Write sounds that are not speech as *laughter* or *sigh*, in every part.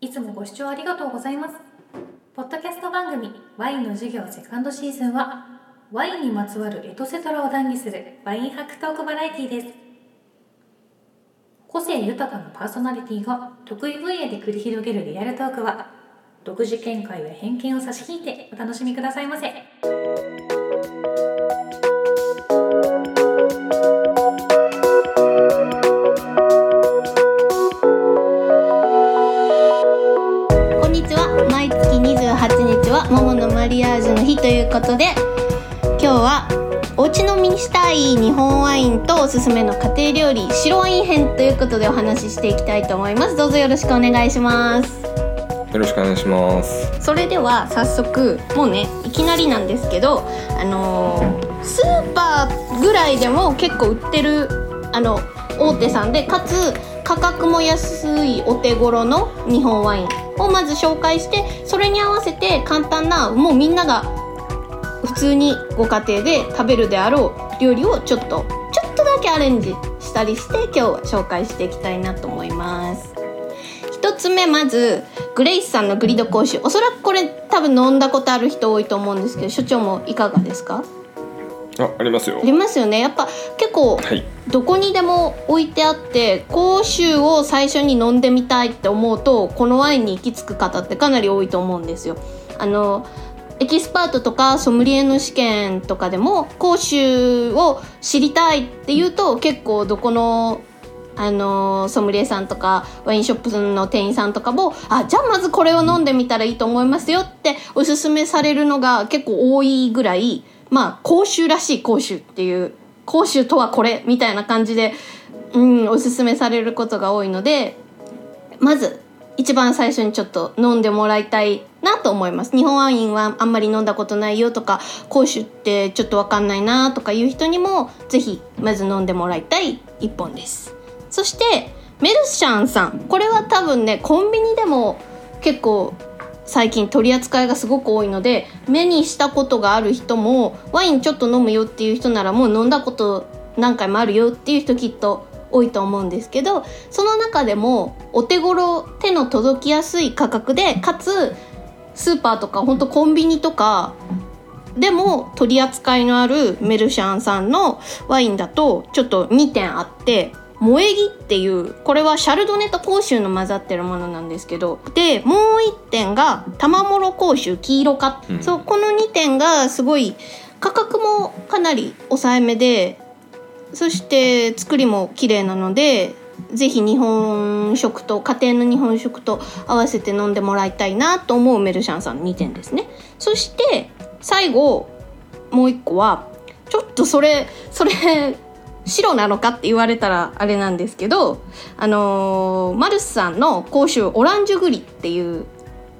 いつもご視聴ありがとうございます。ポッドキャスト番組ワインの授業セカンドシーズンはワインにまつわるエトセトラを談義するワインハクトークバラエティです。個性豊かなパーソナリティが得意分野で繰り広げるリアルトークは独自見解や偏見を差し引いてお楽しみくださいませ。ことで今日はお家飲みにしたい日本ワインとおすすめの家庭料理白ワイン編ということでお話ししていきたいと思いますどうぞよろしくお願いしますよろしくお願いします。それでは早速もうねいきなりなんですけどあのースーパーぐらいでも結構売ってるあの大手さんでかつ価格も安いお手頃の日本ワインをまず紹介してそれに合わせて簡単なもうみんなが普通にご家庭で食べるであろう料理をちょっとちょっとだけアレンジしたりして今日は紹介していきたいなと思います。一つ目まずグレイスさんのグリド講習おそらくこれ多分飲んだことある人多いと思うんですけど所長もいかがですか？あ、ありますよあ。りますよねやっぱ結構はい。どこにでも置いてあって講習を最初に飲んでみたいって思うとこのワインに行き着く方ってかなり多いと思うんですよ。あのエキスパートとかソムリエの試験とかでも講習を知りたいっていうと結構どこのあのソムリエさんとかワインショップの店員さんとかもあじゃあまずこれを飲んでみたらいいと思いますよっておすすめされるのが結構多いぐらい。まあ講習らしい講習っていう講習とはこれみたいな感じで、うん、おすすめされることが多いのでまず一番最初にちょっと飲んでもらいたいなと思います。日本ワインはあんまり飲んだことないよとか講習ってちょっとわかんないなとかいう人にもぜひまず飲んでもらいたい一本です。そしてメルシャンさん。これは多分ねコンビニでも結構最近取り扱いがすごく多いので目にしたことがある人もワインちょっと飲むよっていう人ならもう飲んだこと何回もあるよっていう人きっと多いと思うんですけどその中でもお手頃手の届きやすい価格でかつスーパーとかほんとコンビニとかでも取り扱いのあるメルシャンさんのワインだとちょっと2点あって萌え木っていうこれはシャルドネと甲州の混ざってるものなんですけどでもう1点が玉諸甲州黄色か、うん。そうこの2点がすごい価格もかなり抑えめでそして作りも綺麗なのでぜひ日本食と家庭の日本食と合わせて飲んでもらいたいなと思うメルシャンさんの2点ですね。そして最後もう1個はちょっとそれそれ白なのかって言われたらあれなんですけどあのーマルスさんの甲州オランジュグリっていう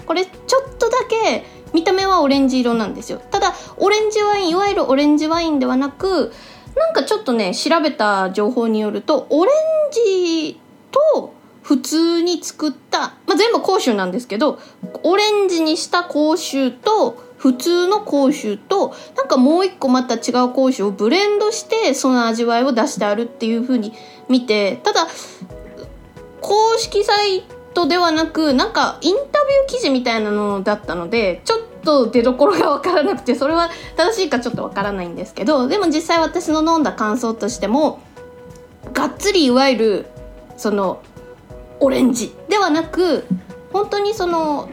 これちょっとだけ見た目はオレンジ色なんですよ。ただオレンジワインいわゆるオレンジワインではなくなんかちょっとね調べた情報によるとオレンジと普通に作った、まあ、全部甲州なんですけどオレンジにした甲州と普通の甲州となんかもう一個また違う甲州をブレンドしてその味わいを出してあるっていう風に見てただ公式サイトではなくなんかインタビュー記事みたいなのだったのでちょっと出どころが分からなくてそれは正しいかちょっと分からないんですけどでも実際私の飲んだ感想としてもがっつりいわゆるそのオレンジではなく本当にその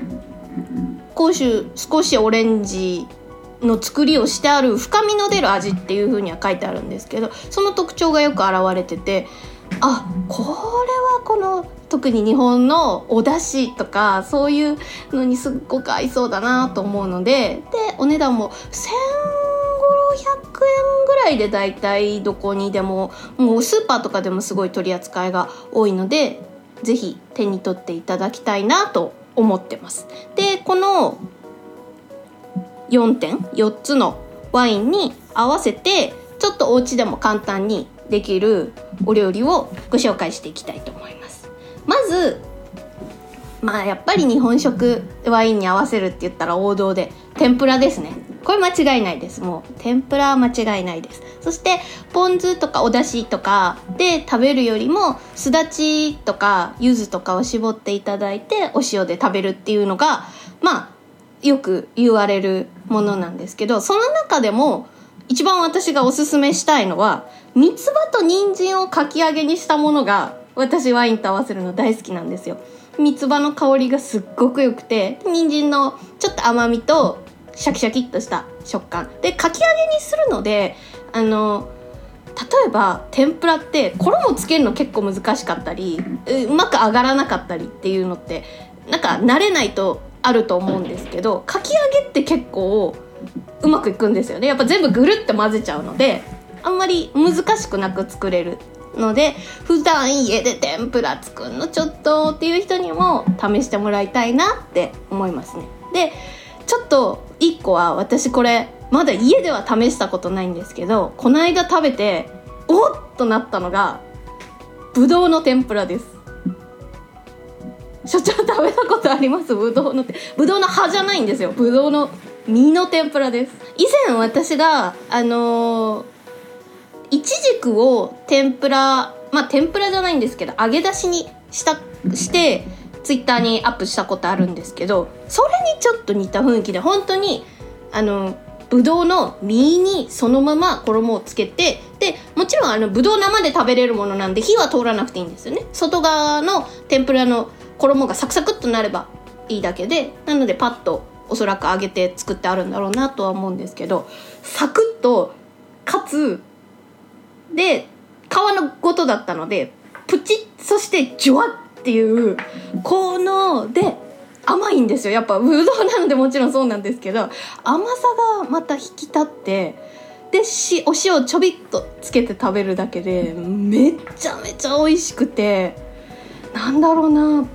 甲州少しオレンジの作りをしてある深みの出る味っていう風には書いてあるんですけどその特徴がよく現れててあこれはこの特に日本のお出汁とかそういうのにすっごく合いそうだなと思うのででお値段も1500円ぐらいでだいたいどこにでももうスーパーとかでもすごい取り扱いが多いのでぜひ手に取っていただきたいなと思ってます。でこの4点4つのワインに合わせてちょっとお家でも簡単にできるお料理をご紹介していきたいと思いますまずまあやっぱり日本食ワインに合わせるって言ったら王道で天ぷらですね。これ間違いないです。もう天ぷらは間違いないです。そしてポン酢とかお出汁とかで食べるよりもすだちとか柚子とかを絞っていただいてお塩で食べるっていうのがまあよく言われるものなんですけどその中でも一番私がおすすめしたいのは三つ葉と人参をかき揚げにしたものが私ワインと合わせるの大好きなんですよ。三つ葉の香りがすっごく良くて人参のちょっと甘みとシャキシャキっとした食感。でかき揚げにするのであの例えば天ぷらって衣つけるの結構難しかったりうまく上がらなかったりっていうのってなんか慣れないとあると思うんですけどかき揚げって結構うまくいくんですよね。やっぱ全部ぐるって混ぜちゃうのであんまり難しくなく作れるので普段家で天ぷら作るのちょっとっていう人にも試してもらいたいなって思いますね。でちょっと1個は私これまだ家では試したことないんですけどこの間食べておっとなったのがぶどうの天ぷらです。所長食べたことあります？ぶどうのぶどうの葉じゃないんですよ。ぶどうの実の天ぷらです。以前私があのいちじくを天ぷらまあ天ぷらじゃないんですけど揚げ出しにしたしてツイッターにアップしたことあるんですけどそれにちょっと似た雰囲気で本当にあのぶどうの実にそのまま衣をつけてでもちろんあのぶどう生で食べれるものなんで火は通らなくていいんですよね。外側の天ぷらの衣がサクサクっとなればいいだけでなのでパッとおそらく揚げて作ってあるんだろうなとは思うんですけどサクッとかつで皮のごとだったのでプチッそしてジュワッっていうこので甘いんですよ。やっぱぶどうなのでもちろんそうなんですけど甘さがまた引き立ってでしお塩ちょびっとつけて食べるだけでめちゃめちゃ美味しくてなんだろうな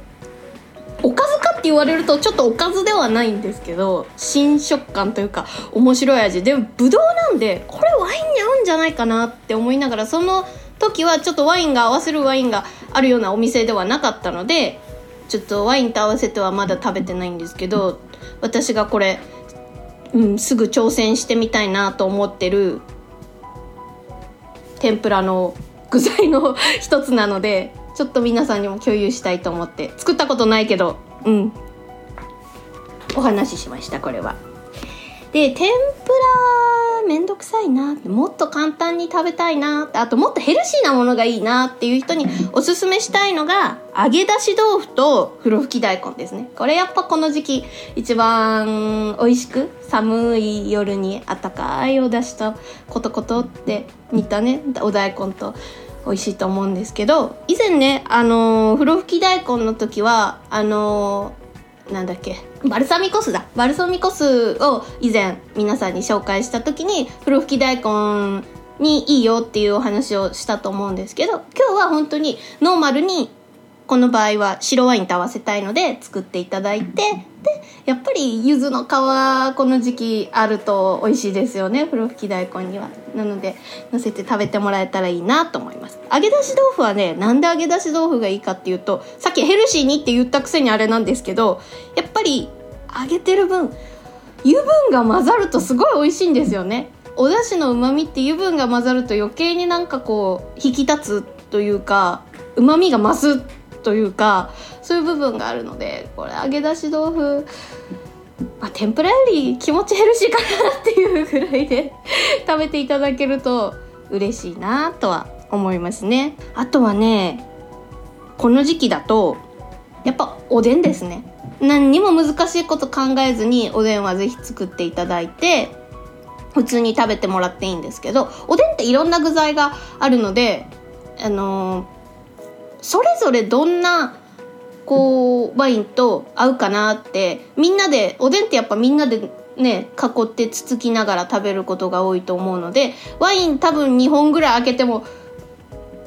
おかずかって言われるとちょっとおかずではないんですけど新食感というか面白い味。でもぶどうなんでこれワインに合うんじゃないかなって思いながらその時はちょっとワインが合わせるワインがあるようなお店ではなかったのでちょっとワインと合わせてはまだ食べてないんですけど私がこれ、うん、すぐ挑戦してみたいなと思ってる天ぷらの具材の一つなのでちょっと皆さんにも共有したいと思って作ったことないけどうんお話ししましたこれは。で天ぷらめんどくさいなもっと簡単に食べたいなあともっとヘルシーなものがいいなっていう人におすすめしたいのが揚げ出し豆腐と風呂吹き大根ですねこれやっぱこの時期一番美味しく寒い夜にあったかいお出汁とコトコトって煮たねお大根と美味しいと思うんですけど以前ねあの、風呂吹き大根の時はあのー、なんだっけバルサミコ酢だ。バルサミコ酢を以前皆さんに紹介した時に風呂吹き大根にいいよっていうお話をしたと思うんですけど今日は本当にノーマルにこの場合は白ワインと合わせたいので作っていただいてでやっぱり柚子の皮この時期あると美味しいですよね。風呂吹き大根には。なのでのせて食べてもらえたらいいなと思います。揚げ出し豆腐はねなんで揚げ出し豆腐がいいかっていうとさっきヘルシーにって言ったくせにあれなんですけどやっぱり揚げてる分油分が混ざるとすごい美味しいんですよね。お出汁のうまみって油分が混ざると余計になんかこう引き立つというかうまみが増すというかそういう部分があるのでこれ揚げ出し豆腐まあ、天ぷらより気持ちヘルシーかなっていうぐらいで *laughs* 食べていただけると嬉しいなとは思いますね。あとはねこの時期だとやっぱおでんですね。何にも難しいこと考えずにおでんは是非作っていただいて普通に食べてもらっていいんですけどおでんっていろんな具材があるのであの、それぞれどんなこうワインと合うかなってみんなでおでんってやっぱみんなでね囲ってつつきながら食べることが多いと思うのでワイン多分2本ぐらい開けても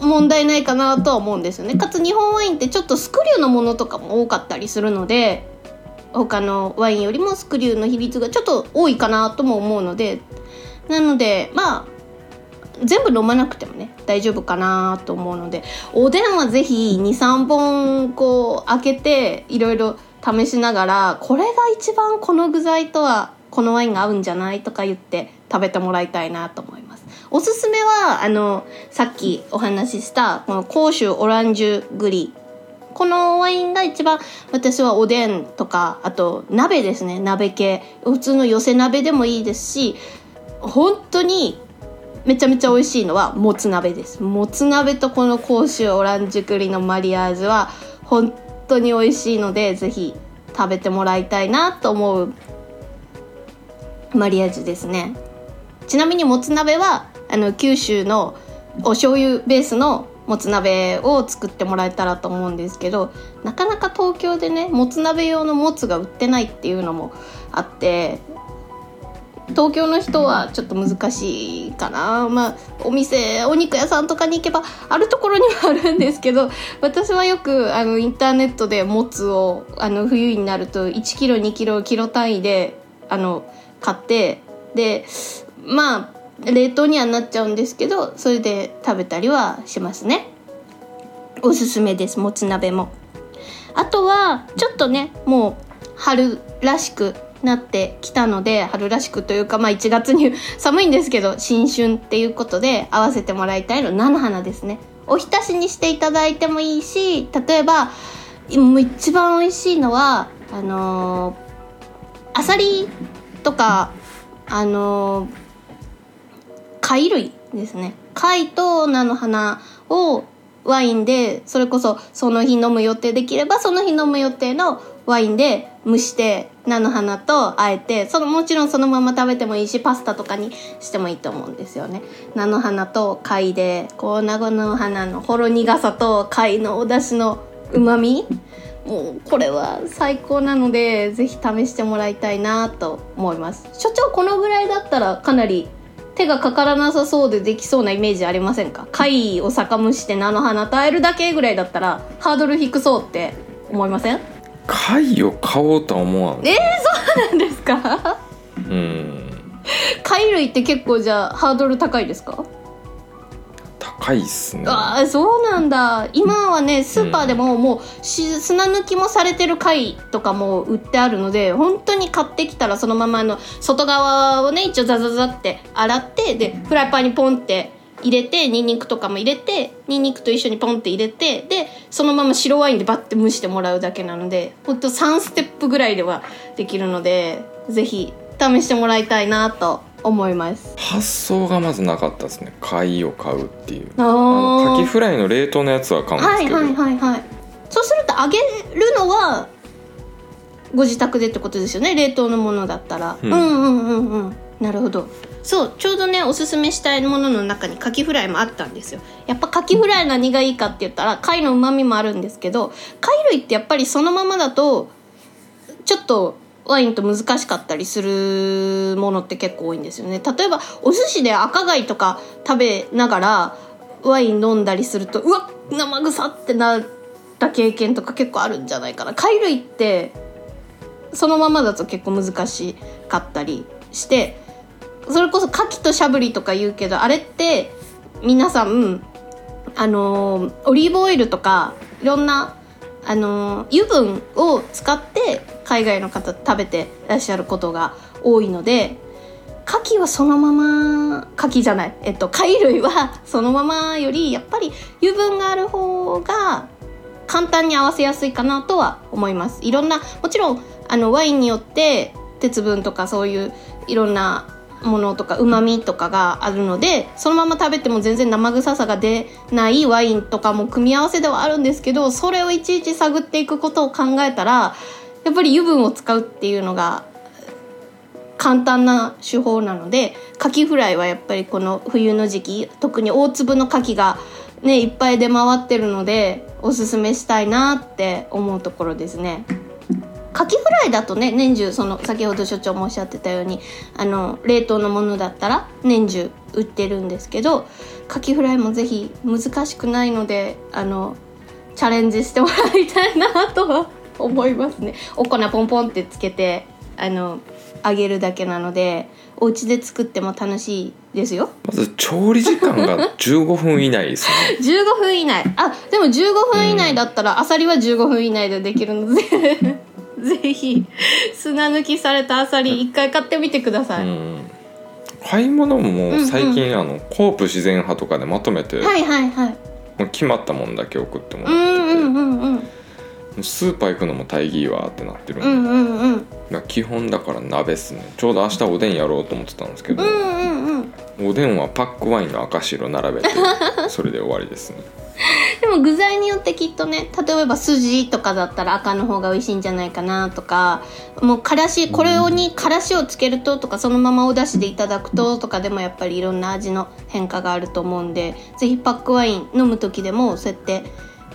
問題ないかなとは思うんですよね。かつ日本ワインってちょっとスクリューのものとかも多かったりするので他のワインよりもスクリューの比率がちょっと多いかなとも思うのでなのでまあ全部飲まなくてもね大丈夫かなと思うのでおでんは是非23本こう開けていろいろ試しながらこれが一番この具材とはこのワインが合うんじゃないとか言って食べてもらいたいなと思います。おすすめはあのさっきお話ししたこの甲州オランジュグリ。このワインが一番私はおでんとかあと鍋ですね。鍋系。普通の寄せ鍋でもいいですし本当にめちゃめちゃ美味しいのはもつ鍋です。もつ鍋とこの甲州オランジュ栗のマリアージュは本当に美味しいのでぜひ食べてもらいたいなと思うマリアージュですね。ちなみにもつ鍋はあの九州のお醤油ベースのもつ鍋を作ってもらえたらと思うんですけどなかなか東京でねもつ鍋用のもつが売ってないっていうのもあって東京の人はちょっと難しいかな。まあお店お肉屋さんとかに行けばあるところにはあるんですけど *laughs* 私はよくあのインターネットでもつをあの冬になると1キロ2キロキロ単位であの買ってでまあ冷凍にはなっちゃうんですけどそれで食べたりはしますね。おすすめですもつ鍋も。あとはちょっとねもう春らしくなってきたので春らしくというかまあ1月に *laughs* 寒いんですけど新春っていうことで合わせてもらいたいの菜の花ですね。おひたしにしていただいてもいいし例えばもう一番美味しいのはあのー、アサリとかあのー貝類ですね。貝と菜の花をワインでそれこそその日飲む予定できればその日飲む予定のワインで蒸して菜の花とあえてそのもちろんそのまま食べてもいいしパスタとかにしてもいいと思うんですよね。菜の花と貝でこう菜の花のほろ苦さと貝のお出汁のうまみもうこれは最高なのでぜひ試してもらいたいなと思います。所長このぐらいだったらかなり手がかからなさそうでできそうなイメージありませんか？貝を酒蒸して菜の花とあえるだけぐらいだったらハードル低そうって思いません？貝を買おうとは思わん。えー、そうなんですか？うん。貝類って結構じゃあハードル高いですか？高いっすね。ああそうなんだ。今はねスーパーでももうし砂抜きもされてる貝とかも売ってあるので本当に買ってきたらそのままの外側をね一応ザザザって洗ってでフライパンにポンって入れてニンニクとかも入れてニンニクと一緒にポンって入れてでそのまま白ワインでバッて蒸してもらうだけなのでほんと3ステップぐらいではできるのでぜひ試してもらいたいなと思います。発想がまずなかったですね。貝を買うっていう。ああのーカキフライの冷凍のやつは買うんですけど、はいはいはいはい。そうすると揚げるのはご自宅でってことですよね。冷凍のものだったら、う、うんんうんうんうん。なるほど。そうちょうどねおすすめしたいものの中にカキフライもあったんですよ。やっぱカキフライ何がいいかって言ったら貝のうまみもあるんですけど貝類ってやっぱりそのままだとちょっとワインと難しかったりするものって結構多いんですよね。例えばお寿司で赤貝とか食べながらワイン飲んだりするとうわっ生臭ってなった経験とか結構あるんじゃないかな。貝類ってそのままだと結構難しかったりしてそれこそ牡蠣としゃぶりとか言うけどあれって皆さんあのーオリーブオイルとかいろんなあの油分を使って海外の方食べてらっしゃることが多いので牡蠣はそのまま牡蠣じゃない。えっと貝類はそのままよりやっぱり油分がある方が簡単に合わせやすいかなとは思います。いろんなもちろんあのワインによって鉄分とかそういういろんなものとかうまみとかがあるのでそのまま食べても全然生臭さが出ないワインとかも組み合わせではあるんですけどそれをいちいち探っていくことを考えたらやっぱり油分を使うっていうのが簡単な手法なのでカキフライはやっぱりこの冬の時期特に大粒のカキがねいっぱい出回ってるのでおすすめしたいなって思うところですね。カキフライだとね年中その先ほど所長もおっしゃってたようにあの冷凍のものだったら年中売ってるんですけどカキフライもぜひ難しくないのであのチャレンジしてもらいたいなとは思いますね。お粉ポンポンってつけてあの揚げるだけなのでお家で作っても楽しいですよ。まず調理時間が15分以内ですね。*laughs* 15分以内。あでも15分以内だったら、アサリは15分以内でできるので *laughs* ぜひ砂抜きされたアサリ一回買ってみてください、うん買い物も最近、あのコープ自然派とかでまとめて、はいはいはい。もう決まったもんだけ送ってもうらってて、んうんうんうん。スーパー行くのも大義わーってなってるんで、うんうんうん。基本だから鍋っすね。ちょうど明日おでんやろうと思ってたんですけど、うんうんうんおでんはパックワインの赤白並べてそれで終わりですね。で *laughs* も具材によってきっとね例えば筋とかだったら赤の方が美味しいんじゃないかなとかもうからしこれをにからしをつけるととかそのままお出汁でいただくととかでもやっぱりいろんな味の変化があると思うんでぜひパックワイン飲む時でもそうやって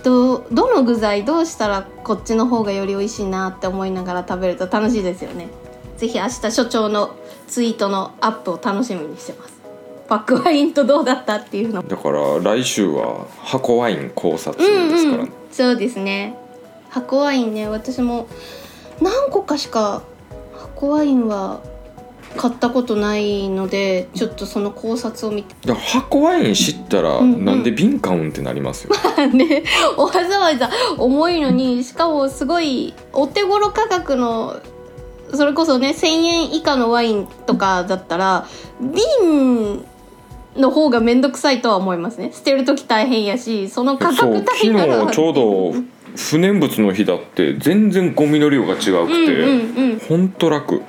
どどの具材どうしたらこっちの方がより美味しいなって思いながら食べると楽しいですよね。ぜひ明日所長のツイートのアップを楽しみにしてますパックワインとどうだったっていうの。だから来週は箱ワイン考察ですからね、そうですね。箱ワインね私も何個かしか箱ワインは買ったことないのでちょっとその考察を見て。箱ワイン知ったら、んうん。なんで瓶買うんってなりますよ。ねわざわざ重いのにしかもすごいお手頃価格のそれこそね1,000円以下のワインとかだったら瓶の方が面倒くさいとは思いますね。捨てる時大変やしその価格帯なら日ちょうど不燃物の日だって全然ゴミの量が違くて、うんうんうんほんと楽。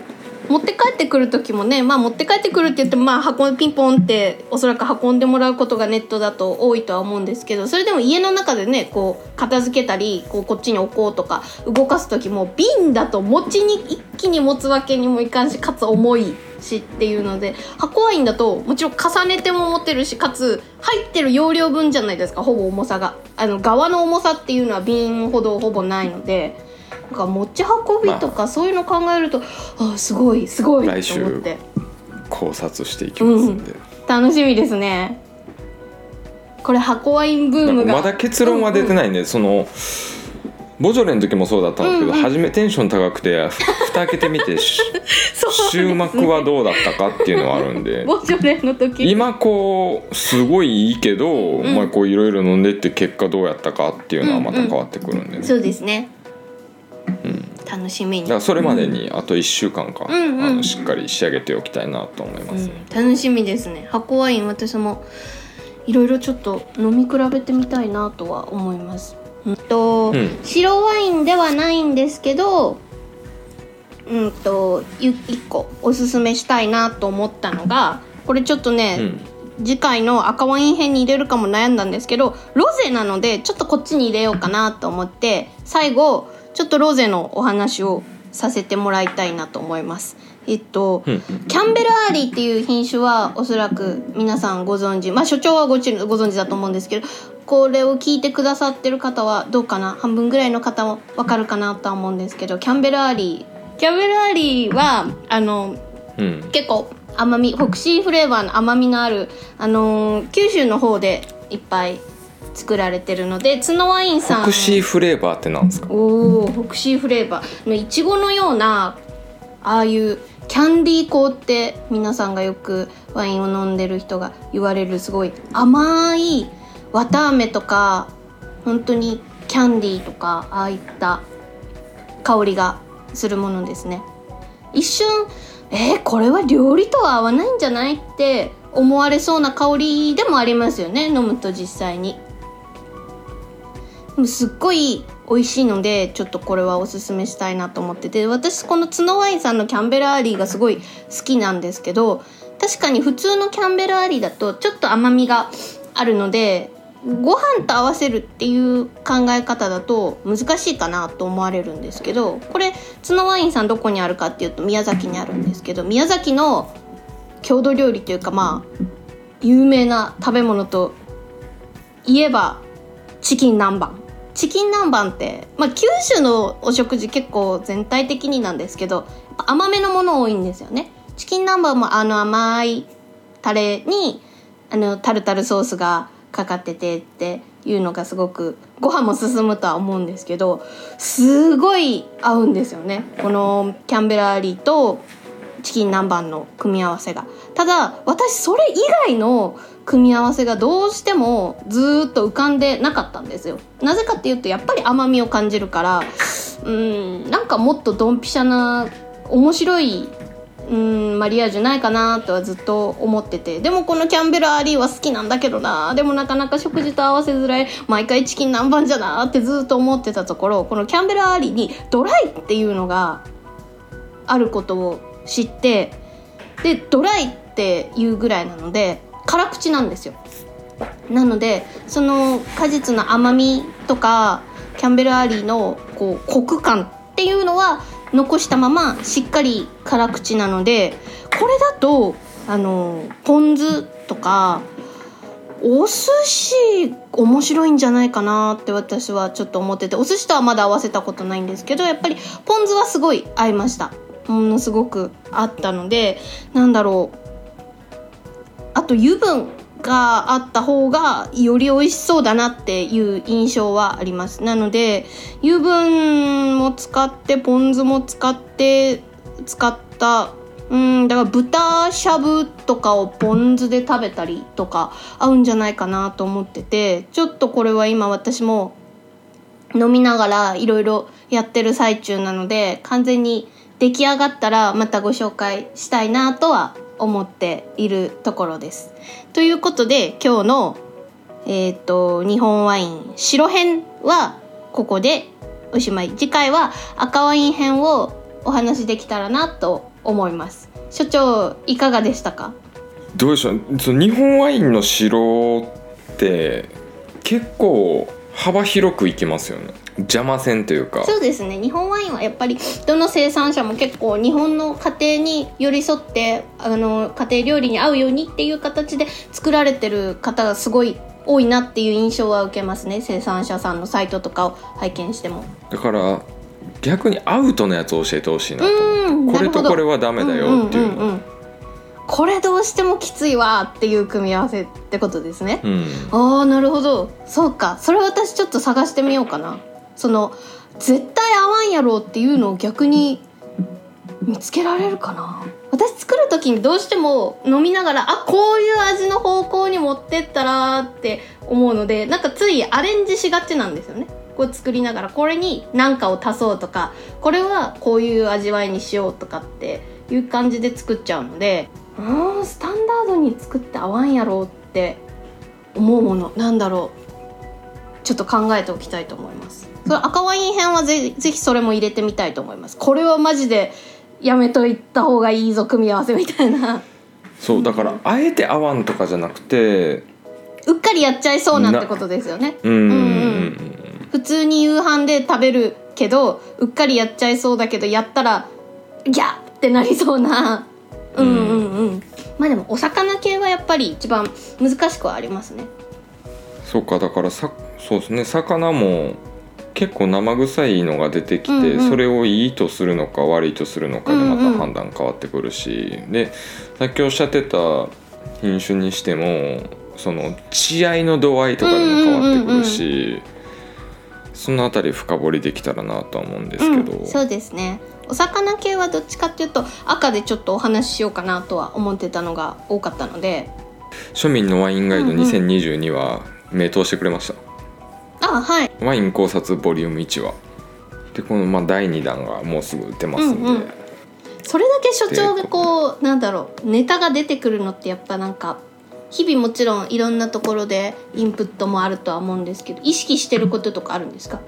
持って帰ってくる時もねまあ持って帰ってくるって言ってもまあ運ピンポンっておそらく運んでもらうことがネットだと多いとは思うんですけどそれでも家の中でねこう片付けたりこうこっちに置こうとか動かす時も瓶だと持ちに一気に持つわけにもいかんしかつ重いしっていうので箱ワインだともちろん重ねても持てるしかつ入ってる容量分じゃないですかほぼ重さが。あの側の重さっていうのは瓶ほどほぼないので。なんか持ち運びとかそういうの考えると、あすごいすごいと思って。考察していきますんで、楽しみですね。これ箱ワインブームが。まだ結論は出てないんで、そのボジョレの時もそうだったんですけど、うんうん。初めテンション高くてふ蓋開けてみてしそうです終幕はどうだったかっていうのはあるんで。ボジョレの時。今こうすごいいいけど、ん。まあこういろいろ飲んでって結果どうやったかっていうのはまた変わってくるんでね、そうですね。うん。楽しみに。だからそれまでにあと1週間か、うんうん。あのしっかり仕上げておきたいなと思います、うん。楽しみですね。箱ワイン私もいろいろちょっと飲み比べてみたいなとは思いますうんと、うん白ワインではないんですけどうんとゆ一個おすすめしたいなと思ったのがこれちょっとね、うん次回の赤ワイン編に入れるかも悩んだんですけどロゼなのでちょっとこっちに入れようかなと思って最後ちょっとロゼのお話をさせてもらいたいなと思います。えっと、うんキャンベルアーリーっていう品種はおそらく皆さんご存知。まあ所長はごちご存知だと思うんですけどこれを聞いてくださってる方はどうかな？半分ぐらいの方もわかるかなとは思うんですけどキャンベルアーリー。キャンベルアーリーはあのうん。結構甘みフォクシーフレーバーの甘みのある、あのー九州の方でいっぱい作られてるので角ワインさん。フクシーフレーバーってなんですか？おおフォクシーフレーバー。のいちごのようなああいうキャンディー香って皆さんがよくワインを飲んでる人が言われるすごい甘い綿あめとか本当にキャンディーとかああいった香りがするものですね。一瞬えーこれは料理とは合わないんじゃないって思われそうな香りでもありますよね飲むと実際に。でもすっごい美味しいのでちょっとこれはおすすめしたいなと思ってて。私この都農ワインさんのキャンベルアーリーがすごい好きなんですけど確かに普通のキャンベルアーリーだとちょっと甘みがあるのでご飯と合わせるっていう考え方だと難しいかなと思われるんですけどこれ都農ワインさんどこにあるかっていうと宮崎にあるんですけど宮崎の郷土料理というかまあ有名な食べ物といえばチキン南蛮。チキン南蛮って、まあ、九州のお食事結構全体的になんですけど甘めのもの多いんですよね。チキン南蛮もあの甘いタレにあのタルタルソースがかかっててっていうのがすごくご飯も進むとは思うんですけどすごい合うんですよね。このキャンベラーリーとチキン南蛮の組み合わせが。ただ私それ以外の組み合わせがどうしてもずっと浮かんでなかったんですよ。なぜかっていうとやっぱり甘みを感じるから。うんなんかもっとドンピシャな面白いうんマリアージュないかなとはずっと思ってて。でもこのキャンベルアーリーは好きなんだけどな。でもなかなか食事と合わせづらい。毎回チキン南蛮じゃなってずっと思ってたところこのキャンベルアーリーにドライっていうのがあることを知ってでドライっていうぐらいなので辛口なんですよ。なのでその果実の甘みとかキャンベルアーリーのこうコク感っていうのは残したまましっかり辛口なのでこれだとあのポン酢とかお寿司面白いんじゃないかなって私はちょっと思っててお寿司とはまだ合わせたことないんですけどやっぱりポン酢はすごい合いました。ものすごくあったのでなんだろう。あと油分があった方がより美味しそうだなっていう印象はあります。なので油分も使ってポン酢も使って使ったうんだから豚しゃぶとかをポン酢で食べたりとか合うんじゃないかなと思っててちょっとこれは今私も飲みながらいろいろやってる最中なので完全に出来上がったらまたご紹介したいなとは思っているところです。ということで今日の、えー、と日本ワイン白編はここでおしまい次回は赤ワイン編をお話しできたらなと思います。所長いかがでしたか？どうでしょう日本ワインの白って結構幅広くいきますよね。邪魔せんというか。そうですね。日本ワインはやっぱりどの生産者も結構日本の家庭に寄り添ってあの家庭料理に合うようにっていう形で作られてる方がすごい多いなっていう印象は受けますね。生産者さんのサイトとかを拝見しても。だから逆にアウトのやつを教えてほしいなとうんこれとこれははダメだよっていう。のんんんんこれどうしてもきついわっていう組み合わせってことですね、うん。ああなるほど。そうか。それ私ちょっと探してみようかな。その絶対合わんやろっていうのを逆に見つけられるかな。私作る時にどうしても飲みながらあこういう味の方向に持ってったらって思うのでなんかついアレンジしがちなんですよね。こう作りながらこれに何かを足そうとかこれはこういう味わいにしようとかっていう感じで作っちゃうのでうーんスタンダードに作って合わんやろって思うもの。なんだろう。ちょっと考えておきたいと思います。それ赤ワイン編はぜぜひそれも入れてみたいと思います。これはマジでやめといた方がいいぞ組み合わせみたいな。そうだからあえて合わんとかじゃなくてうっかりやっちゃいそうなってことですよね。うん。うんうんうん。普通に夕飯で食べるけどうっかりやっちゃいそうだけどやったらギャッってなりそうなうんうんうん。まあでもお魚系はやっぱり一番難しくはありますね。そうかだからさそうですね。魚も結構生臭いのが出てきて、うんうん。それをいいとするのか悪いとするのかでまうんうんた判断変わってくるし、でさっきおっしゃってた品種にしてもその血合いの度合いとかでも変わってくるし、そのあたり深掘りできたらなとは思うんですけど、うん、そうですねお魚系はどっちかっていうと赤でちょっとお話ししようかなとは思ってたのが多かったので。庶民のワインガイドうんうん。2022は名答してくれました。あはい。ワイン考察ボリューム1は。でこのまあ第2弾がもうすぐ出ますんで、うんうん。それだけ所長がこうなんだろうネタが出てくるのってやっぱなんか日々もちろんいろんなところでインプットもあるとは思うんですけど意識してることとかあるんですか？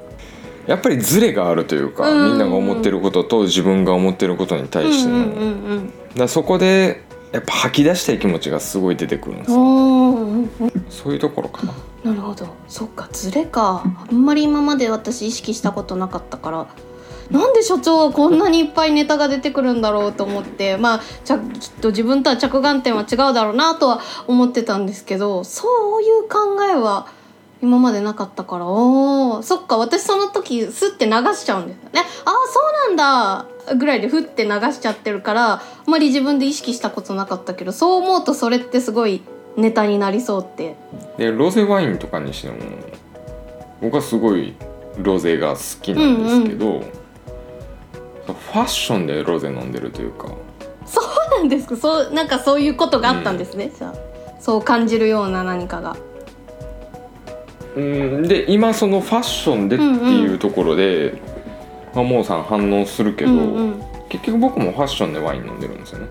やっぱりズレがあるというか、みんなが思ってることと自分が思ってることに対しての、うんだそこでやっぱ吐き出したい気持ちがすごい出てくるんですよ。おーうんうん。そういうところかな。なるほど。そっかズレか。あんまり今まで私意識したことなかったから。なんで所長はこんなにいっぱいネタが出てくるんだろうと思って。まあちゃきっと自分とは着眼点は違うだろうなとは思ってたんですけどそういう考えは今までなかったから。おー。そっか私その時スッて流しちゃうんですよね。ああそうなんだ。ぐらいでふって流しちゃってるからあまり自分で意識したことなかったけどそう思うとそれってすごいネタになりそうって。でロゼワインとかにしても僕はすごいロゼが好きなんですけど、ファッションでロゼ飲んでるというか。そうなんですか。そうなんかそういうことがあったんですね、じゃあそう感じるような何かがうん。で今そのファッションでっていうところで、まあ、モーさん反応するけど、うんうん。結局僕もファッションでワイン飲んでるんですよね。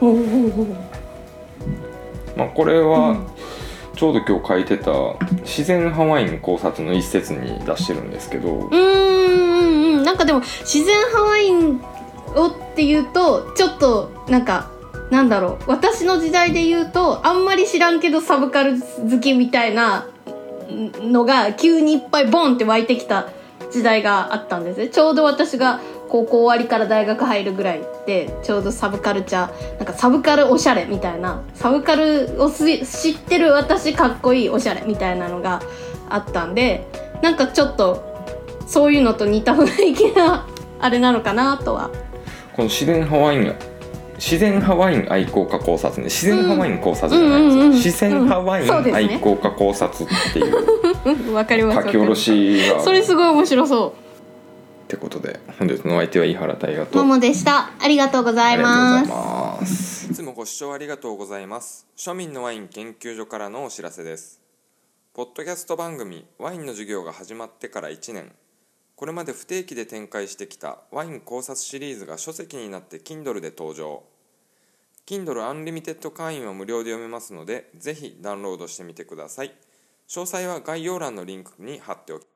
ほうほうほう。まあ、これはちょうど今日書いてた「自然派ワイン考察」の一節に出してるんですけど、うーんうんうん。なんかでも自然ハワインをっていうとちょっとなんかなんだろう。私の時代で言うとあんまり知らんけどサブカル好きみたいなのが急にいっぱいボンって湧いてきた時代があったんですね。ちょうど私が高校終わりから大学入るぐらいでちょうどサブカルチャーなんかサブカルおしゃれみたいなサブカルを知ってる私かっこいいおしゃれみたいなのがあったんでなんかちょっとそういうのと似た雰囲気なあれなのかなとは。この自然派ワイン自然派ワイン愛好家考察ね。自然派ワイン考察じゃないんですよ、うんうんうん自然派ワイン愛好家考察っていう。う *laughs* んわかります書き下ろしが。それすごい面白そってことで本日のお相手は井原大河うと。ももでした。ありがとうございます。いつもご視聴ありがとうございます。庶民のワイン研究所からのお知らせです。ポッドキャスト番組ワインの授業が始まってから1年。これまで不定期で展開してきたワイン考察シリーズが書籍になって Kindle で登場 Kindle Unlimited 会員は無料で読めますのでぜひダウンロードしてみてください。詳細は概要欄のリンクに貼っておきます。